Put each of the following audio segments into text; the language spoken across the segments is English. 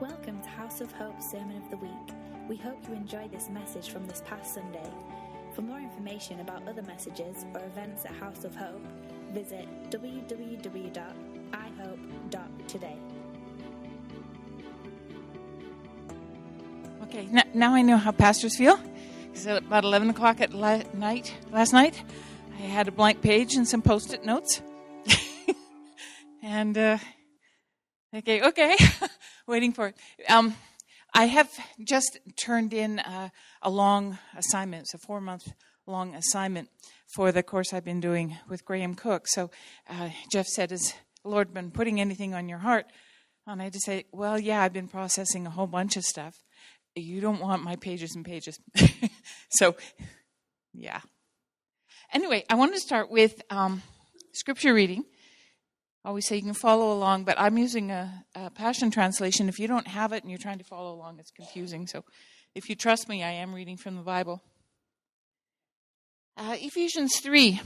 Welcome to House of Hope Sermon of the Week. We hope you enjoy this message from this past Sunday. For more information about other messages or events at House of Hope, visit www.ihope.today. Okay, n- now I know how pastors feel. Because at about 11 o'clock at la- night, last night, I had a blank page and some post it notes. and, uh, okay, okay, waiting for it. Um, I have just turned in uh, a long assignment, it's a four month long assignment for the course I've been doing with Graham Cooke. So uh, Jeff said, Has Lord been putting anything on your heart? And I had to say, Well, yeah, I've been processing a whole bunch of stuff. You don't want my pages and pages. so, yeah. Anyway, I want to start with um, scripture reading. Always say you can follow along, but I'm using a, a, Passion Translation. If you don't have it and you're trying to follow along, it's confusing. So if you trust me, I am reading from the Bible. Uh, Ephesians 3.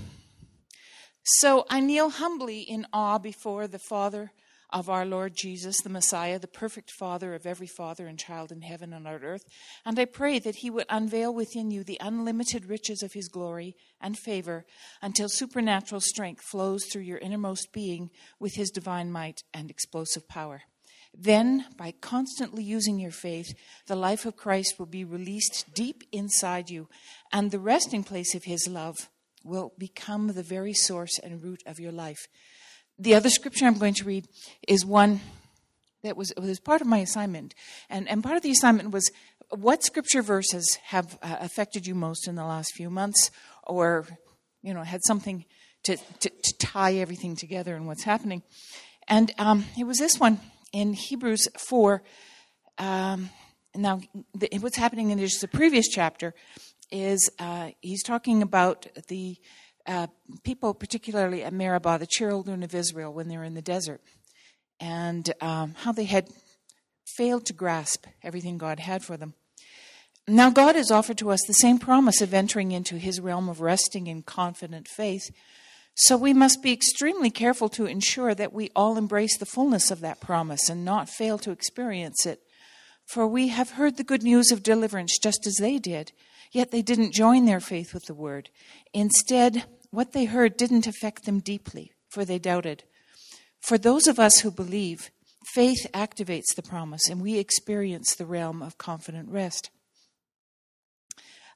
So I kneel humbly in awe before the Father of our Lord Jesus, the Messiah, the perfect Father of every father and child in heaven and on earth. And I pray that He would unveil within you the unlimited riches of His glory and favor until supernatural strength flows through your innermost being with His divine might and explosive power. Then, by constantly using your faith, the life of Christ will be released deep inside you, and the resting place of His love will become the very source and root of your life the other scripture I'm going to read is one that was, was part of my assignment. And, and part of the assignment was what scripture verses have uh, affected you most in the last few months or, you know, had something to, to, to tie everything together and what's happening. And um, it was this one in Hebrews 4. Um, now, the, what's happening in this, the previous chapter is uh, he's talking about the uh, people, particularly at Meribah, the children of Israel, when they were in the desert, and um, how they had failed to grasp everything God had for them. Now, God has offered to us the same promise of entering into his realm of resting in confident faith. So we must be extremely careful to ensure that we all embrace the fullness of that promise and not fail to experience it. For we have heard the good news of deliverance just as they did, yet they didn't join their faith with the word. Instead, what they heard didn't affect them deeply, for they doubted. For those of us who believe, faith activates the promise, and we experience the realm of confident rest.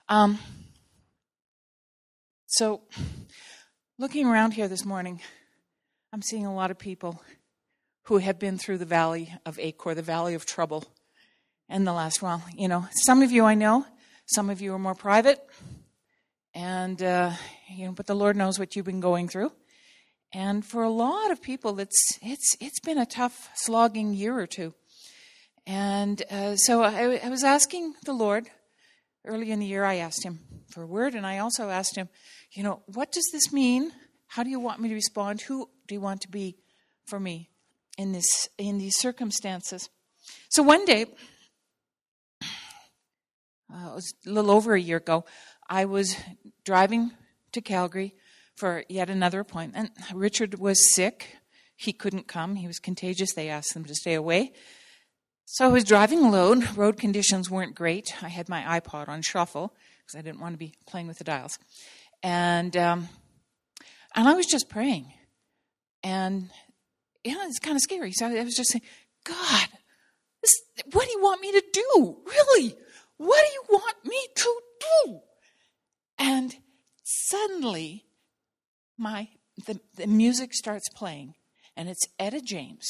Um, so, looking around here this morning, I'm seeing a lot of people who have been through the valley of Achor, the valley of trouble, in the last while. You know, some of you I know, some of you are more private, and uh, you know, but the Lord knows what you've been going through. And for a lot of people, it's it's it's been a tough, slogging year or two. And uh, so I, I was asking the Lord early in the year. I asked Him for a word, and I also asked Him, you know, what does this mean? How do you want me to respond? Who do you want to be for me in this in these circumstances? So one day uh, it was a little over a year ago, I was driving to Calgary for yet another appointment. Richard was sick. He couldn't come. He was contagious. They asked him to stay away. So I was driving alone. Road conditions weren't great. I had my iPod on shuffle because I didn't want to be playing with the dials. And, um, and I was just praying. And, you know, it's kind of scary. So I was just saying, God, this, what do you want me to do? Really? What do you want me to do? And suddenly, my the, the music starts playing, and it's Etta James.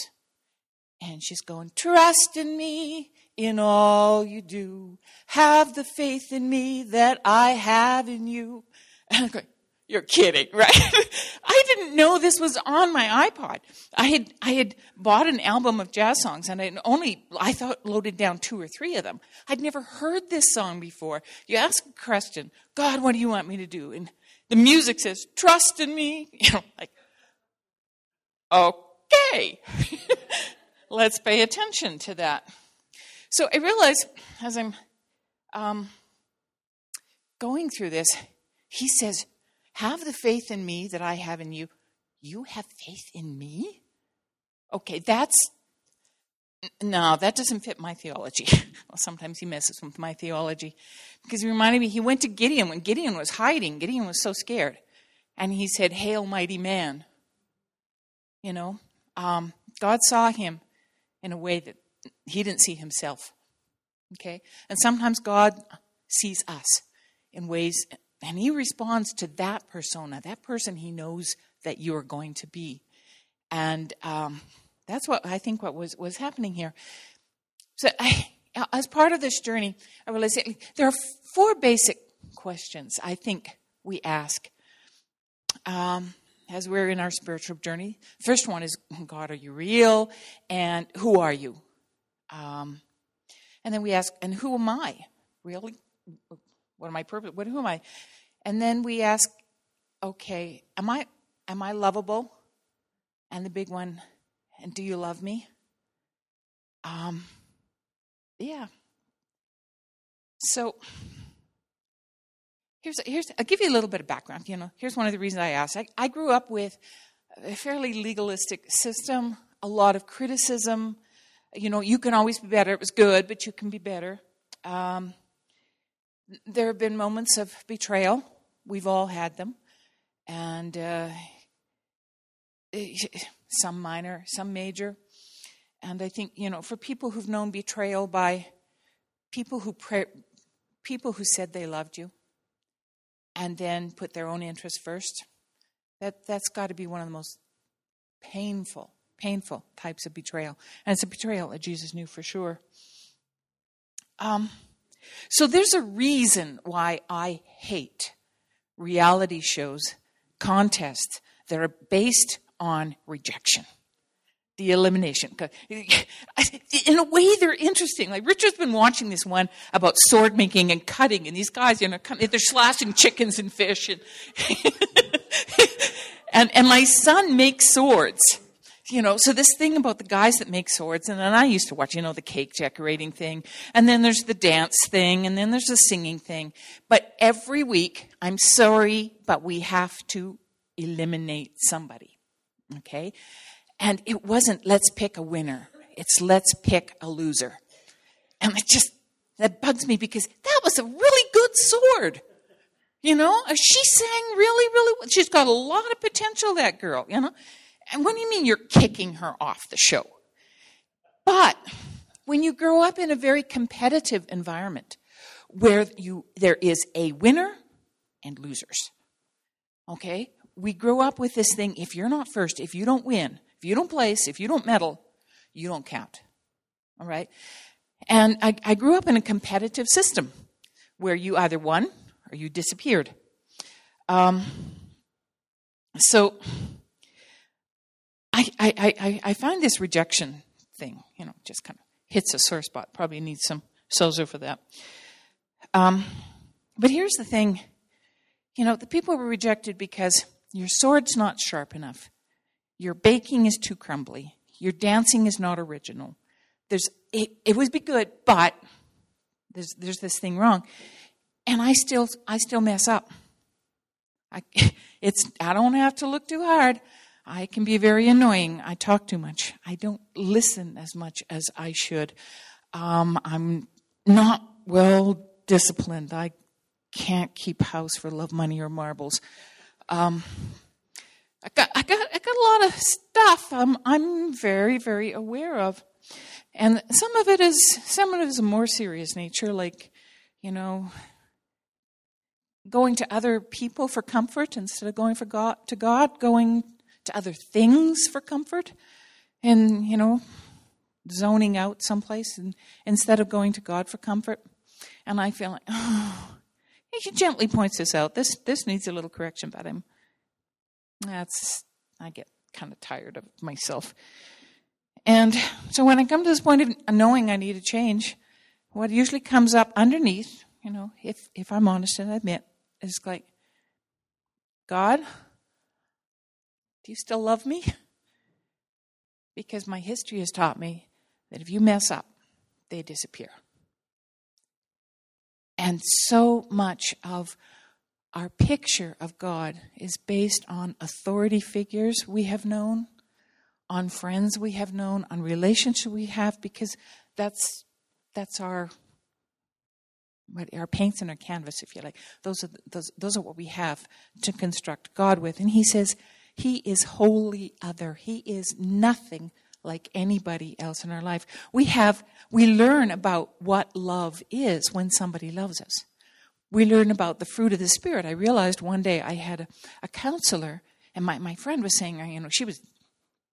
And she's going, Trust in me in all you do. Have the faith in me that I have in you. And I'm going, you're kidding, right? I didn't know this was on my iPod. I had I had bought an album of jazz songs and I only I thought loaded down two or three of them. I'd never heard this song before. You ask a question, God, what do you want me to do? And the music says, "Trust in me." You know, like, okay, let's pay attention to that. So I realize as I'm um, going through this, he says have the faith in me that I have in you. You have faith in me? Okay, that's no, that doesn't fit my theology. well, sometimes he messes with my theology because he reminded me he went to Gideon when Gideon was hiding. Gideon was so scared, and he said, "Hail, mighty man." You know, um, God saw him in a way that he didn't see himself. Okay, and sometimes God sees us in ways, and He responds to that persona, that person He knows that you are going to be, and. Um, that's what I think what was, was happening here. So, I, as part of this journey, I realized there are four basic questions I think we ask um, as we're in our spiritual journey. First one is God, are you real? And who are you? Um, and then we ask, and who am I? Really? What am I purpose? What who am I? And then we ask, okay, am I am I lovable? And the big one, and do you love me? Um, yeah. So here's here's I'll give you a little bit of background. You know, here's one of the reasons I asked. I, I grew up with a fairly legalistic system, a lot of criticism. You know, you can always be better. It was good, but you can be better. Um, there have been moments of betrayal. We've all had them, and uh, some minor, some major. And I think, you know, for people who've known betrayal by people who pray, people who said they loved you and then put their own interests first, that, that's got to be one of the most painful, painful types of betrayal. And it's a betrayal that Jesus knew for sure. Um, so there's a reason why I hate reality shows, contests that are based on rejection. The elimination. In a way, they're interesting. Like Richard's been watching this one about sword making and cutting, and these guys, you know, they're slashing chickens and fish, and and, and my son makes swords you know, so this thing about the guys that make swords, and then I used to watch, you know, the cake decorating thing, and then there's the dance thing, and then there's the singing thing. But every week, I'm sorry, but we have to eliminate somebody. Okay? And it wasn't let's pick a winner, it's let's pick a loser. And it just, that bugs me because that was a really good sword. You know, she sang really, really She's got a lot of potential, that girl, you know. And what do you mean you're kicking her off the show? But when you grow up in a very competitive environment where you, there is a winner and losers, okay? we grow up with this thing if you're not first, if you don't win, if you don't place, if you don't medal, you don't count. All right? And I, I grew up in a competitive system where you either won or you disappeared. Um, so I, I, I, I find this rejection thing, you know, just kind of hits a sore spot. Probably need some sozo for that. Um, but here's the thing you know, the people were rejected because your sword's not sharp enough. Your baking is too crumbly. Your dancing is not original. There's it, it would be good, but there's there's this thing wrong. And I still I still mess up. I it's I don't have to look too hard. I can be very annoying. I talk too much. I don't listen as much as I should. Um, I'm not well disciplined. I can't keep house for love, money, or marbles. Um, I got, I got, I got a lot of stuff I'm, I'm very, very aware of. And some of it is, some of it is a more serious nature, like, you know, going to other people for comfort instead of going for God, to God, going to other things for comfort, and, you know, zoning out someplace and, instead of going to God for comfort. And I feel like, oh, he gently points this out. This this needs a little correction, but I'm that's I get kind of tired of myself. And so when I come to this point of knowing I need a change, what usually comes up underneath, you know, if if I'm honest and admit, is like, God, do you still love me? Because my history has taught me that if you mess up, they disappear. And so much of our picture of God is based on authority figures we have known on friends we have known, on relationships we have, because that's that's our what our paints and our canvas, if you like. Those are those those are what we have to construct God with. And He says He is wholly other. He is nothing like anybody else in our life. We have we learn about what love is when somebody loves us. We learn about the fruit of the spirit. I realized one day I had a, a counselor, and my, my friend was saying, you know, she was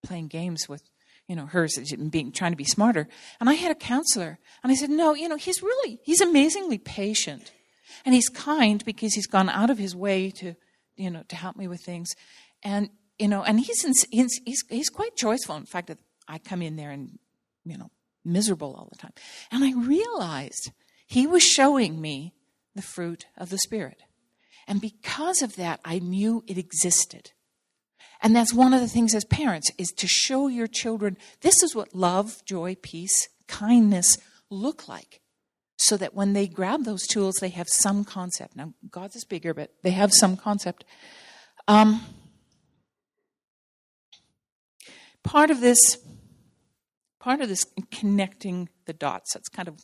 playing games with you know hers being trying to be smarter and i had a counselor and i said no you know he's really he's amazingly patient and he's kind because he's gone out of his way to you know to help me with things and you know and he's he's he's, he's quite joyful in fact i come in there and you know miserable all the time and i realized he was showing me the fruit of the spirit and because of that i knew it existed and that's one of the things as parents is to show your children this is what love, joy, peace, kindness look like. So that when they grab those tools, they have some concept. Now, God's is bigger, but they have some concept. Um, part of this, part of this connecting the dots. That's kind of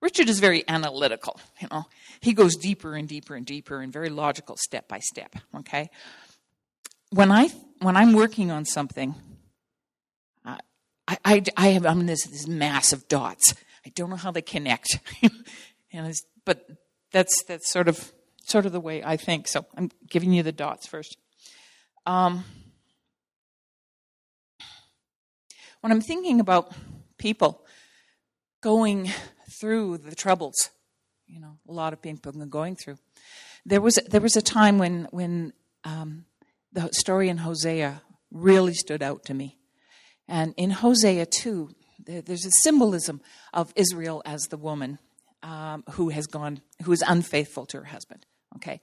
Richard is very analytical. You know, he goes deeper and deeper and deeper and very logical, step by step. Okay, when I when I'm working on something, I, I, I have I'm this this mass of dots. I don't know how they connect, and but that's that's sort of sort of the way I think. So I'm giving you the dots first. Um, when I'm thinking about people going through the troubles, you know, a lot of people going through. There was there was a time when when um, the story in Hosea really stood out to me. And in Hosea 2, there's a symbolism of Israel as the woman um, who has gone, who is unfaithful to her husband. Okay.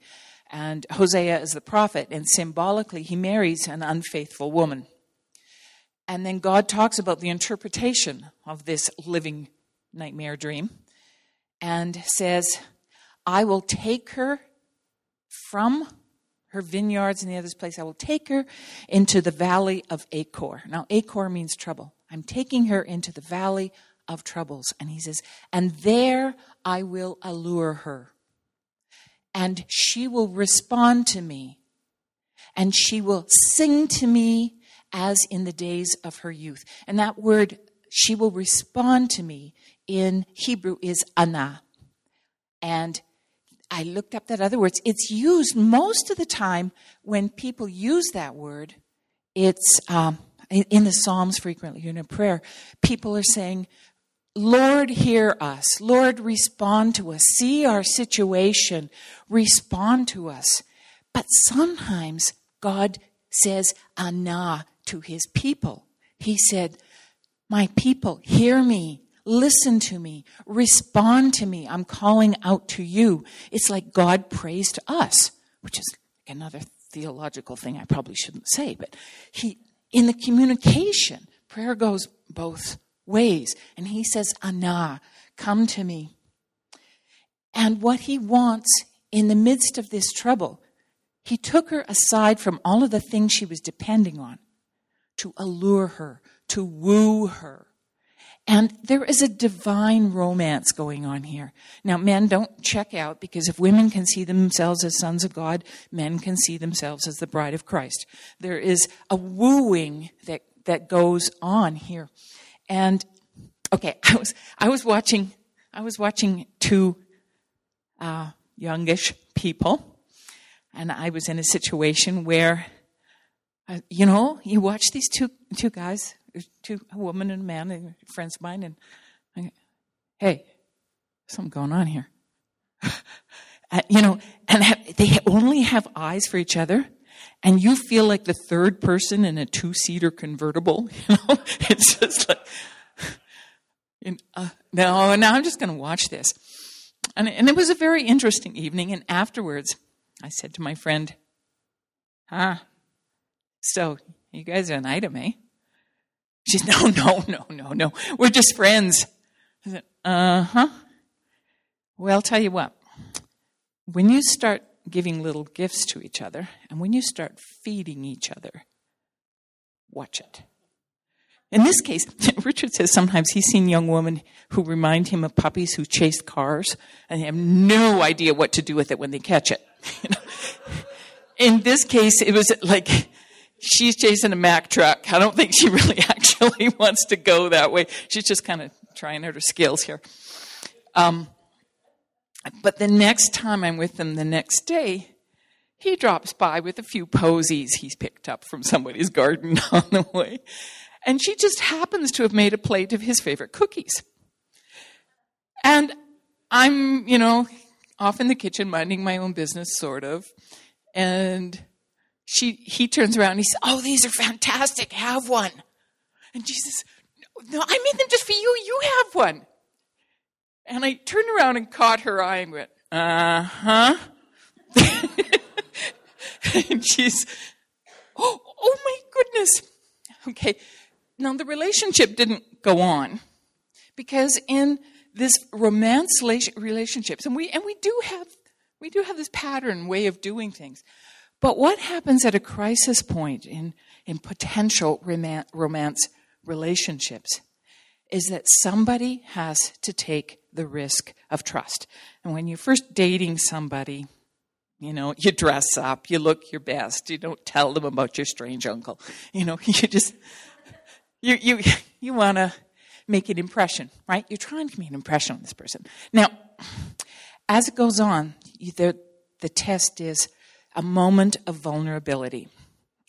And Hosea is the prophet, and symbolically, he marries an unfaithful woman. And then God talks about the interpretation of this living nightmare dream and says, I will take her from her vineyards and the other place. I will take her into the valley of Achor. Now, Achor means trouble. I'm taking her into the valley of troubles. And he says, and there I will allure her. And she will respond to me. And she will sing to me as in the days of her youth. And that word, she will respond to me in Hebrew is ana. And I looked up that other words. It's used most of the time when people use that word. It's um, in the Psalms frequently in a prayer. People are saying, Lord, hear us. Lord, respond to us. See our situation. Respond to us. But sometimes God says, Ana to his people. He said, My people, hear me. Listen to me. Respond to me. I'm calling out to you. It's like God prays to us, which is another theological thing I probably shouldn't say, but he, in the communication, prayer goes both ways. And he says, Ana, come to me. And what he wants in the midst of this trouble, he took her aside from all of the things she was depending on to allure her, to woo her, and there is a divine romance going on here. Now, men don't check out because if women can see themselves as sons of God, men can see themselves as the bride of Christ. There is a wooing that, that goes on here. And okay, I was, I was watching, I was watching two, uh, youngish people and I was in a situation where, you know, you watch these two, two guys two, a woman and a man, and friends of mine, and I, hey, something going on here. uh, you know, and they only have eyes for each other, and you feel like the third person in a two-seater convertible. You know, it's just like, uh, no, now I'm just going to watch this. And, and it was a very interesting evening. And afterwards, I said to my friend, "Ah, so you guys are an item, eh?" She said, no, no, no, no, no. We're just friends. I said, uh huh. Well, I'll tell you what. When you start giving little gifts to each other and when you start feeding each other, watch it. In this case, Richard says sometimes he's seen young women who remind him of puppies who chase cars and have no idea what to do with it when they catch it. In this case, it was like she's chasing a Mack truck. I don't think she really actually wants to go that way. She's just kind of trying out her skills here. Um, but the next time I'm with him the next day, he drops by with a few posies he's picked up from somebody's garden on the way. And she just happens to have made a plate of his favorite cookies. And I'm, you know, off in the kitchen minding my own business, sort of. And she, he turns around and he says, Oh, these are fantastic. Have one. And says, No, I made them just for you. You have one. And I turned around and caught her eye and went, Uh huh. and she's, oh, oh my goodness. Okay. Now the relationship didn't go on because in this romance relationships, and we, and we do have, we do have this pattern way of doing things. But what happens at a crisis point in, in potential romance relationships is that somebody has to take the risk of trust. And when you're first dating somebody, you know, you dress up, you look your best, you don't tell them about your strange uncle. You know, you just, you, you, you want to make an impression, right? You're trying to make an impression on this person. Now, as it goes on, the, the test is a moment of vulnerability.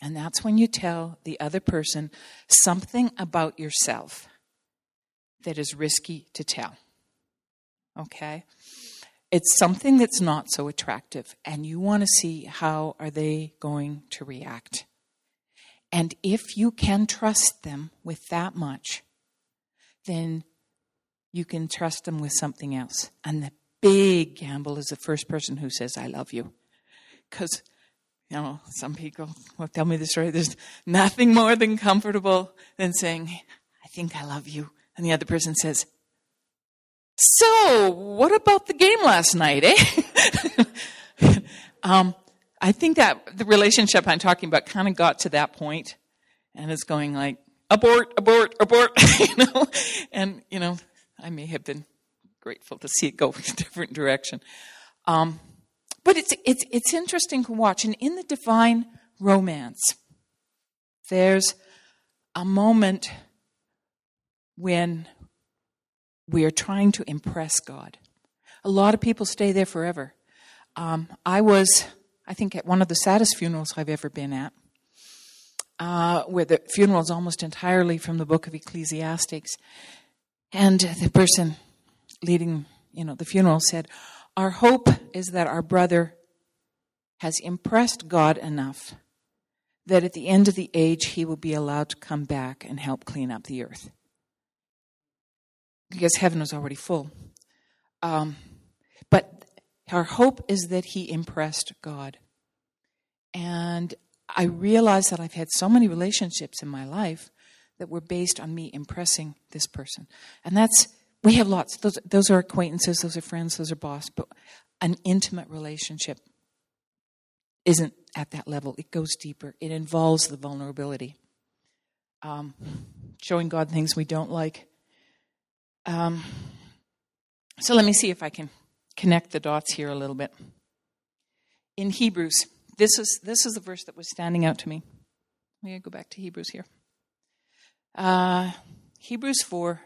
And that's when you tell the other person something about yourself that is risky to tell. Okay? It's something that's not so attractive and you want to see how are they going to react. And if you can trust them with that much, then you can trust them with something else. And the big gamble is the first person who says, I love you. Because, you know, some people will tell me the story. There's nothing more than comfortable than saying, I think I love you. And the other person says, so, what about the game last night, eh? um, I think that the relationship I'm talking about kind of got to that point, and it's going like abort, abort, abort, you know. And you know, I may have been grateful to see it go in a different direction. Um, but it's it's it's interesting to watch, and in the divine romance, there's a moment when we are trying to impress God. A lot of people stay there forever. Um, I was, I think, at one of the saddest funerals I've ever been at, uh, where the funeral is almost entirely from the book of Ecclesiastics. And the person leading, you know, the funeral said, Our hope is that our brother has impressed God enough that at the end of the age he will be allowed to come back and help clean up the earth because heaven was already full. Um, but our hope is that he impressed God. And I realize that I've had so many relationships in my life that were based on me impressing this person. And that's, we have lots. Those, those are acquaintances, those are friends, those are boss. But an intimate relationship isn't at that level. It goes deeper, it involves the vulnerability. Um, showing God things we don't like um, so let me see if I can connect the dots here a little bit. In Hebrews, this is this is the verse that was standing out to me. Let me go back to Hebrews here. Uh, Hebrews 4,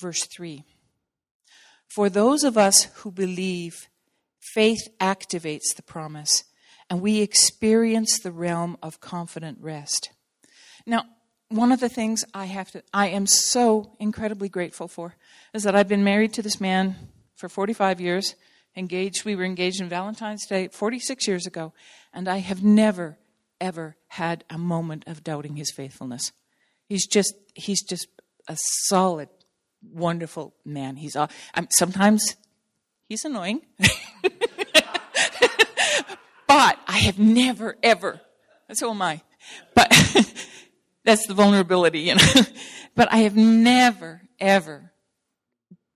verse 3. For those of us who believe, faith activates the promise, and we experience the realm of confident rest. Now, one of the things I have to, I am so incredibly grateful for is that I've been married to this man for 45 years, engaged, we were engaged in Valentine's Day 46 years ago, and I have never, ever had a moment of doubting his faithfulness. He's just, he's just a solid, wonderful man. He's, uh, sometimes he's annoying, but I have never, ever, so am I, but That's the vulnerability, you know. but I have never, ever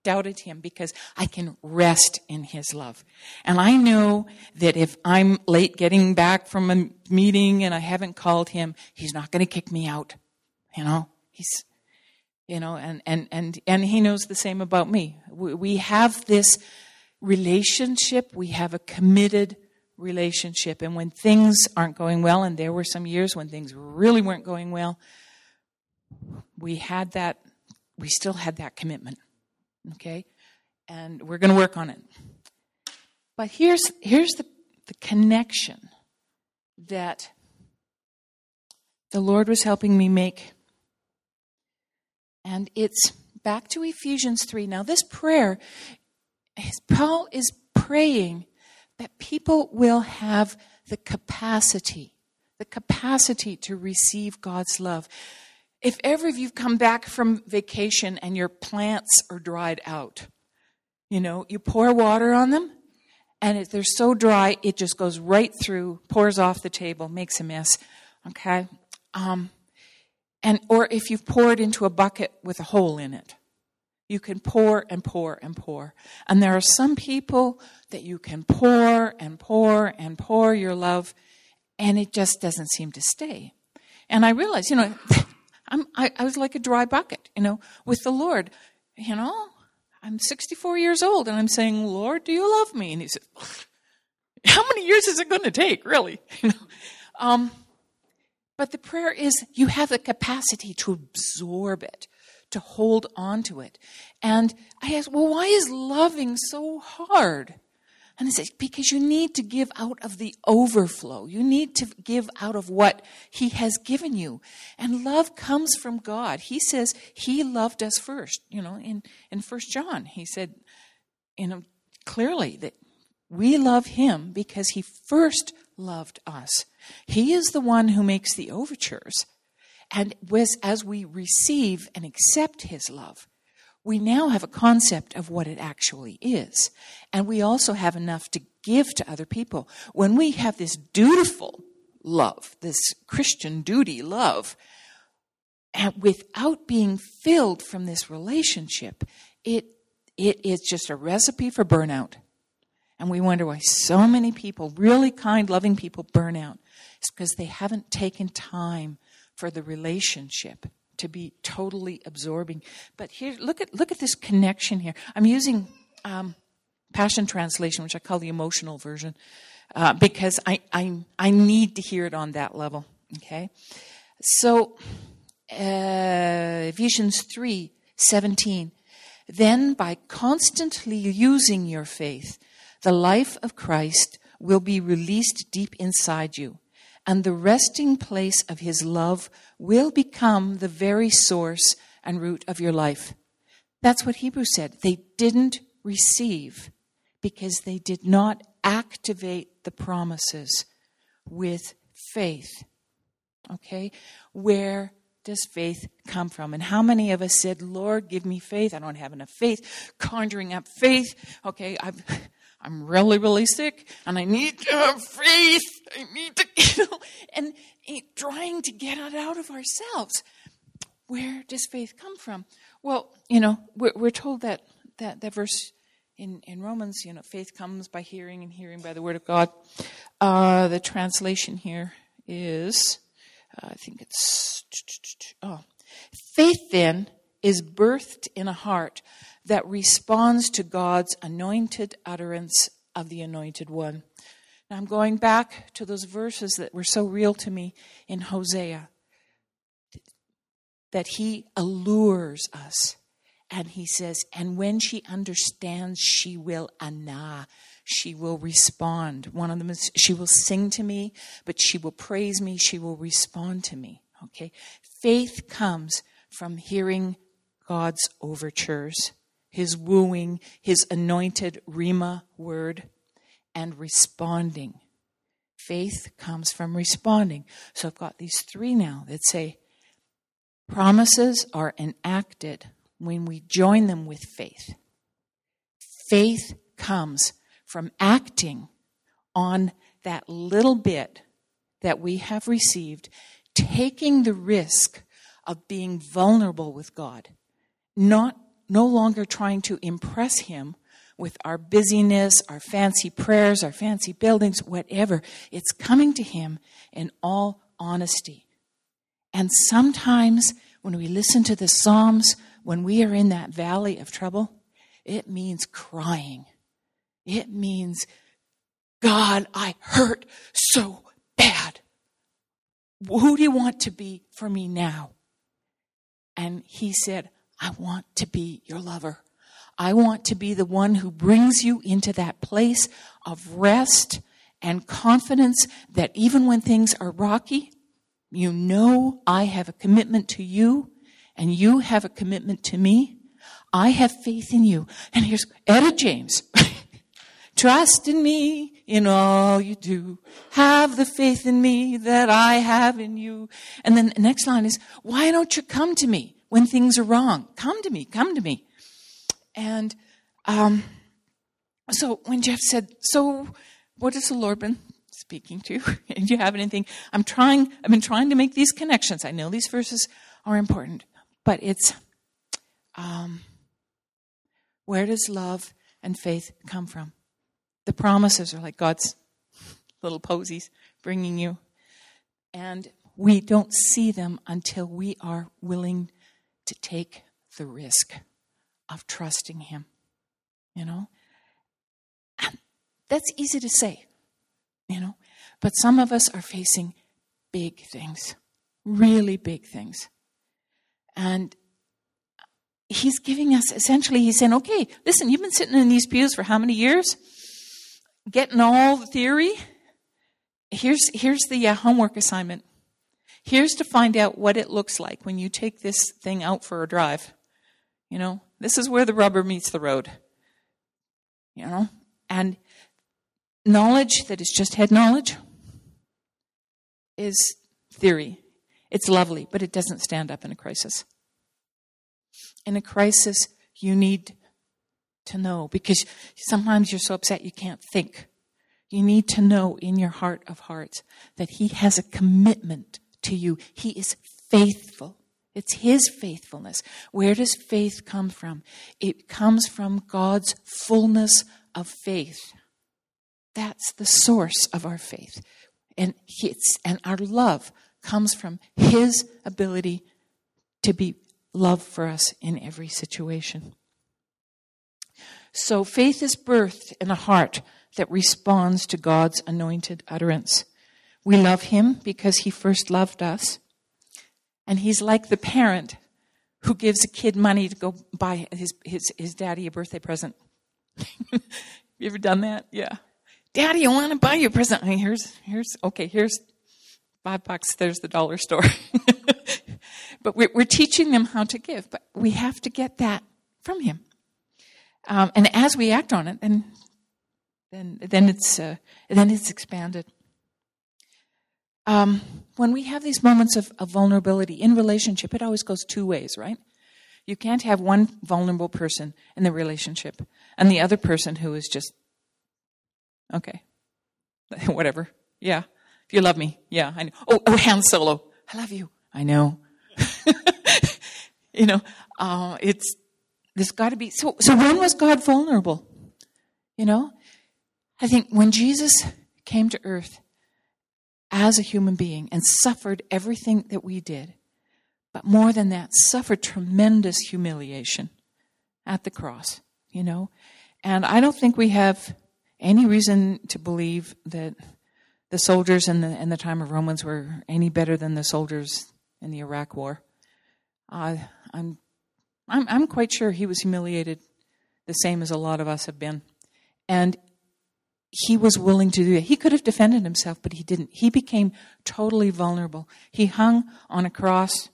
doubted him because I can rest in his love. And I know that if I'm late getting back from a meeting and I haven't called him, he's not going to kick me out. You know, he's, You know, and, and, and, and he knows the same about me. We, we have this relationship, we have a committed relationship. And when things aren't going well, and there were some years when things really weren't going well, we had that, we still had that commitment. Okay? And we're going to work on it. But here's, here's the, the connection that the Lord was helping me make. And it's back to Ephesians 3. Now, this prayer, Paul is praying that people will have the capacity, the capacity to receive God's love. If ever you've come back from vacation and your plants are dried out, you know, you pour water on them and they're so dry, it just goes right through, pours off the table, makes a mess. Okay? Um, and or if you've poured into a bucket with a hole in it, you can pour and pour and pour. And there are some people that you can pour and pour and pour your love, and it just doesn't seem to stay. And I realized, you know, I, I was like a dry bucket, you know, with the Lord. You know, I'm 64 years old, and I'm saying, Lord, do you love me? And He said, How many years is it going to take, really? You know, um, but the prayer is you have the capacity to absorb it to hold on to it. And I asked, well, why is loving so hard? And he says, because you need to give out of the overflow. You need to give out of what he has given you. And love comes from God. He says he loved us first. You know, in, in First John, he said, you know, clearly that we love him because he first loved us. He is the one who makes the overtures. And as we receive and accept His love, we now have a concept of what it actually is. And we also have enough to give to other people. When we have this dutiful love, this Christian duty love, and without being filled from this relationship, it, it is just a recipe for burnout. And we wonder why so many people, really kind, loving people, burn out. It's because they haven't taken time for the relationship to be totally absorbing. But here, look at look at this connection here. I'm using um, Passion Translation, which I call the emotional version, uh, because I, I I need to hear it on that level. Okay, so uh, Ephesians three seventeen. Then, by constantly using your faith, the life of Christ will be released deep inside you and the resting place of his love will become the very source and root of your life. That's what Hebrews said. They didn't receive because they did not activate the promises with faith. Okay? Where does faith come from? And how many of us said, Lord, give me faith? I don't have enough faith. Conjuring up faith. Okay, I've I'm really, really sick and I need to have faith. I need to, you know, and trying to get it out of ourselves. Where does faith come from? Well, you know, we're, we're told that, that, that verse in, in Romans, you know, faith comes by hearing and hearing by the word of God. Uh, the translation here is, uh, I think it's, oh, faith then is birthed in a heart that responds to God's anointed utterance of the anointed one. Now I'm going back to those verses that were so real to me in Hosea that he allures us. And he says, and when she understands, she will anah. She will respond. One of them is, she will sing to me, but she will praise me. She will respond to me. Okay? Faith comes from hearing God's overtures his wooing, his anointed Rhema word, and responding. Faith comes from responding. So I've got these three now that say promises are enacted when we join them with faith. Faith comes from acting on that little bit that we have received, taking the risk of being vulnerable with God, not no longer trying to impress Him with our busyness, our fancy prayers, our fancy buildings, whatever. It's coming to Him in all honesty. And sometimes when we listen to the Psalms, when we are in that valley of trouble, it means crying. It means, God, I hurt so bad. Who do you want to be for me now? And he said, I want to be your lover. I want to be the one who brings you into that place of rest and confidence that even when things are rocky, you know I have a commitment to you and you have a commitment to me. I have faith in you. And here's Etta James. Trust in me in all you do. Have the faith in me that I have in you. And then the next line is, why don't you come to me when things are wrong? Come to me, come to me. And um, so when Jeff said, so what has the Lord been speaking to? Do you have anything? I'm trying, I've been trying to make these connections. I know these verses are important, but it's, um, where does love and faith come from? The promises are like God's little posies bringing you. And we don't see them until we are willing to take the risk of trusting Him. You know? And that's easy to say, you know? But some of us are facing big things, really big things. And He's giving us essentially, He's saying, okay, listen, you've been sitting in these pews for how many years? getting all the theory, here's, here's the uh, homework assignment. Here's to find out what it looks like when you take this thing out for a drive. You know, this is where the rubber meets the road. You know, and knowledge that is just head knowledge is theory. It's lovely, but it doesn't stand up in a crisis. In a crisis, you need to know because sometimes you're so upset you can't think. You need to know in your heart of hearts that He has a commitment to you. He is faithful. It's His faithfulness. Where does faith come from? It comes from God's fullness of faith. That's the source of our faith. And, it's, and our love comes from His ability to be love for us in every situation. So faith is birthed in a heart that responds to God's anointed utterance. We love Him because He first loved us. And He's like the parent who gives a kid money to go buy his, his, his daddy a birthday present. you ever done that? Yeah. Daddy, I want to buy you a present. Here's, here's, okay, here's five bucks. There's the dollar store. but we're, we're teaching them how to give, but we have to get that from Him. Um, and as we act on it, then then then it's uh, then it's expanded. Um, when we have these moments of, of vulnerability in relationship, it always goes two ways, right? You can't have one vulnerable person in the relationship and the other person who is just okay, whatever. Yeah, if you love me, yeah, I know. Oh, oh, Han Solo, I love you. I know. you know, uh, it's there's got to be. So, so when was God vulnerable? You know, I think when Jesus came to earth as a human being and suffered everything that we did, but more than that, suffered tremendous humiliation at the cross, you know. And I don't think we have any reason to believe that the soldiers in the in the time of Romans were any better than the soldiers in the Iraq War. Uh, I'm I'm, I'm quite sure he was humiliated the same as a lot of us have been. And he was willing to do it. He could have defended himself, but he didn't. He became totally vulnerable. He hung on a cross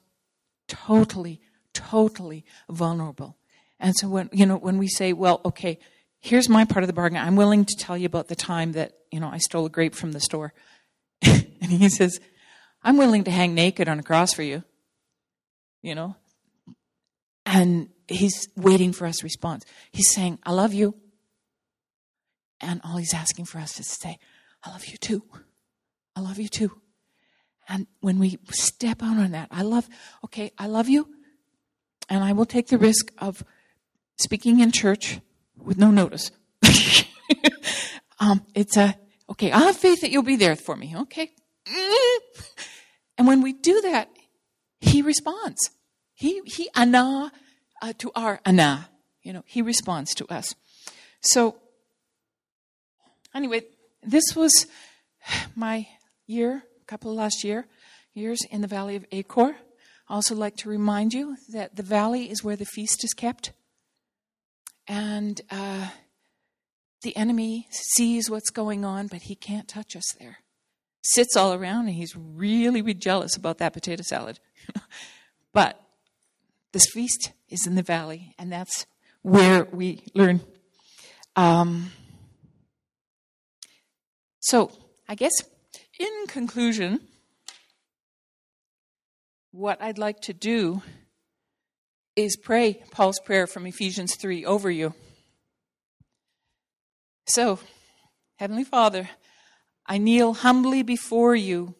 totally, totally vulnerable. And so when, you know, when we say, well, okay, here's my part of the bargain. I'm willing to tell you about the time that, you know, I stole a grape from the store. and he says, I'm willing to hang naked on a cross for you. You know, and he's waiting for us to respond. He's saying, I love you. And all he's asking for us is to say, I love you too. I love you too. And when we step out on that, I love, okay, I love you. And I will take the risk of speaking in church with no notice. um, it's a, okay, I have faith that you'll be there for me. Okay. And when we do that, he responds. He, he ana uh, to our ana. You know, he responds to us. So, anyway, this was my year, couple of last year, years in the Valley of Achor. I also like to remind you that the valley is where the feast is kept. And uh, the enemy sees what's going on, but he can't touch us there. Sits all around and he's really, really jealous about that potato salad. but this feast is in the valley, and that's where we learn. Um, so, I guess in conclusion, what I'd like to do is pray Paul's prayer from Ephesians 3 over you. So, Heavenly Father, I kneel humbly before you,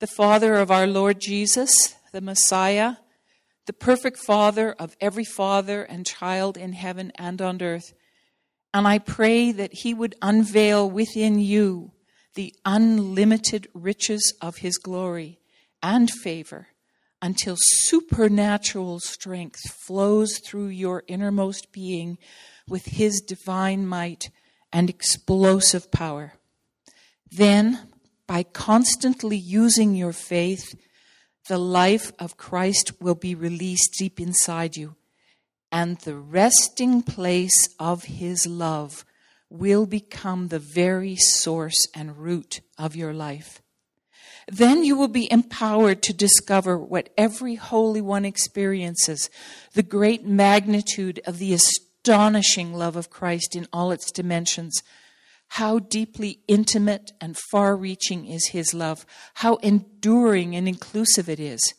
the Father of our Lord Jesus, the Messiah, the perfect Father of every father and child in heaven and on earth. And I pray that He would unveil within you the unlimited riches of His glory and favor until supernatural strength flows through your innermost being with His divine might and explosive power. Then, by constantly using your faith, the life of Christ will be released deep inside you, and the resting place of His love will become the very source and root of your life. Then you will be empowered to discover what every Holy One experiences the great magnitude of the astonishing love of Christ in all its dimensions. How deeply intimate and far reaching is His love, how enduring and inclusive it is.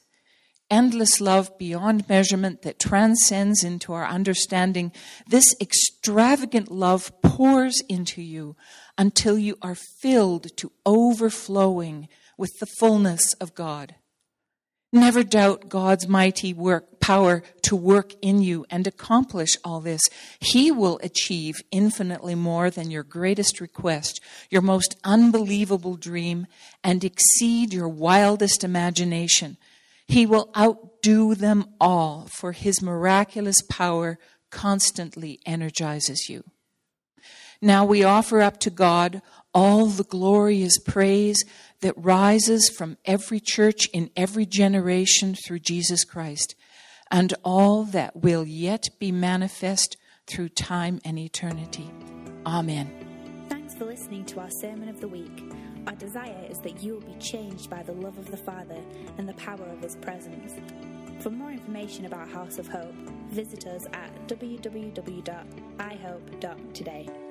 Endless love beyond measurement that transcends into our understanding. This extravagant love pours into you until you are filled to overflowing with the fullness of God. Never doubt God's mighty work, power to work in you and accomplish all this. He will achieve infinitely more than your greatest request, your most unbelievable dream, and exceed your wildest imagination. He will outdo them all, for his miraculous power constantly energizes you. Now we offer up to God all the glorious praise that rises from every church in every generation through Jesus Christ, and all that will yet be manifest through time and eternity. Amen. Thanks for listening to our Sermon of the Week. Our desire is that you will be changed by the love of the Father and the power of His presence. For more information about House of Hope, visit us at www.ihope.today.